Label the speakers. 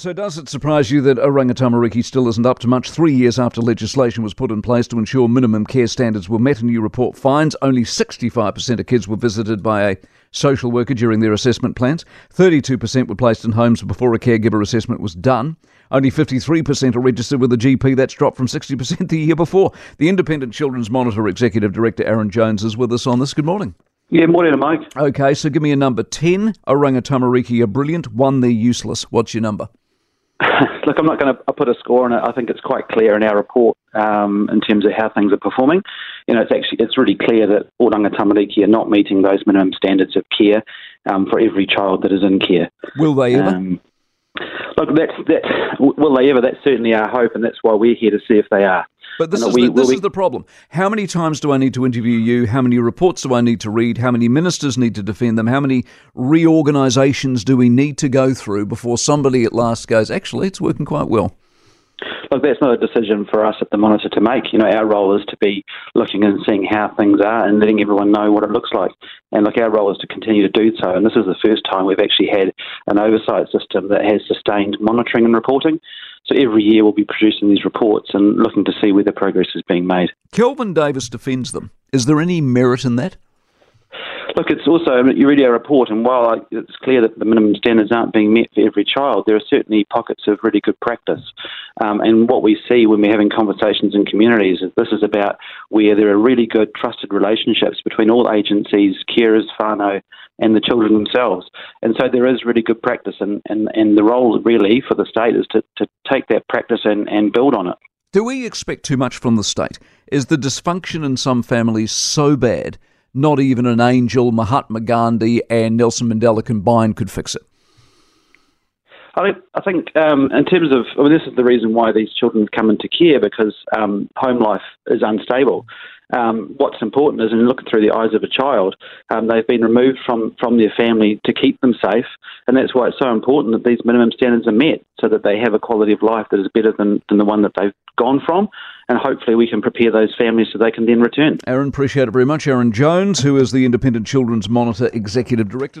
Speaker 1: So, does it surprise you that Oranga still isn't up to much? Three years after legislation was put in place to ensure minimum care standards were met, a new report finds only 65% of kids were visited by a social worker during their assessment plans. 32% were placed in homes before a caregiver assessment was done. Only 53% are registered with a GP. That's dropped from 60% the year before. The Independent Children's Monitor Executive Director Arran Jones is with us on this. Good morning.
Speaker 2: Yeah, morning, Mike.
Speaker 1: Okay, so give me a number. 10, Oranga Tamariki are brilliant. One, they're useless. What's your number?
Speaker 2: Look, I'm not going to put a score on it. I think it's quite clear in our report um, in terms of how things are performing. You know, it's actually it's really clear that Oranga Tamariki are not meeting those minimum standards of care um, for every child that is in care.
Speaker 1: Will they ever? Um,
Speaker 2: look, that's that. Will they ever? That's certainly our hope, and that's why we're here to see if they are.
Speaker 1: But this, is, we, the, this we... is the problem. How many times do I need to interview you? How many reports do I need to read? How many ministers need to defend them? How many reorganisations do we need to go through before somebody at last goes, actually, it's working quite well?
Speaker 2: Look, that's not a decision for us at the Monitor to make. You know, our role is to be looking and seeing how things are and letting everyone know what it looks like. And look, our role is to continue to do so. And this is the first time we've actually had an oversight system that has sustained monitoring and reporting. So every year we'll be producing these reports and looking to see whether progress is being made.
Speaker 1: Kelvin Davis defends them. Is there any merit in that?
Speaker 2: Look, it's also, you read our report, and while it's clear that the minimum standards aren't being met for every child, there are certainly pockets of really good practice. Um, and what we see when we're having conversations in communities is this is about where there are really good trusted relationships between all agencies, carers, whānau, and the children themselves. And so there is really good practice, and, and, and the role really for the state is to, to take that practice and, and build on it.
Speaker 1: Do we expect too much from the state? Is the dysfunction in some families so bad not even an angel, Mahatma Gandhi, and Nelson Mandela combined could fix it?
Speaker 2: I, think, I think um, in terms of, I mean, this is the reason why these children come into care because um, home life is unstable. Um, what's important is in looking through the eyes of a child, um, they've been removed from, from their family to keep them safe, and that's why it's so important that these minimum standards are met so that they have a quality of life that is better than, than the one that they've gone from, and hopefully we can prepare those families so they can then return.
Speaker 1: Arran, appreciate it very much. Arran Jones, who is the Independent Children's Monitor Executive Director.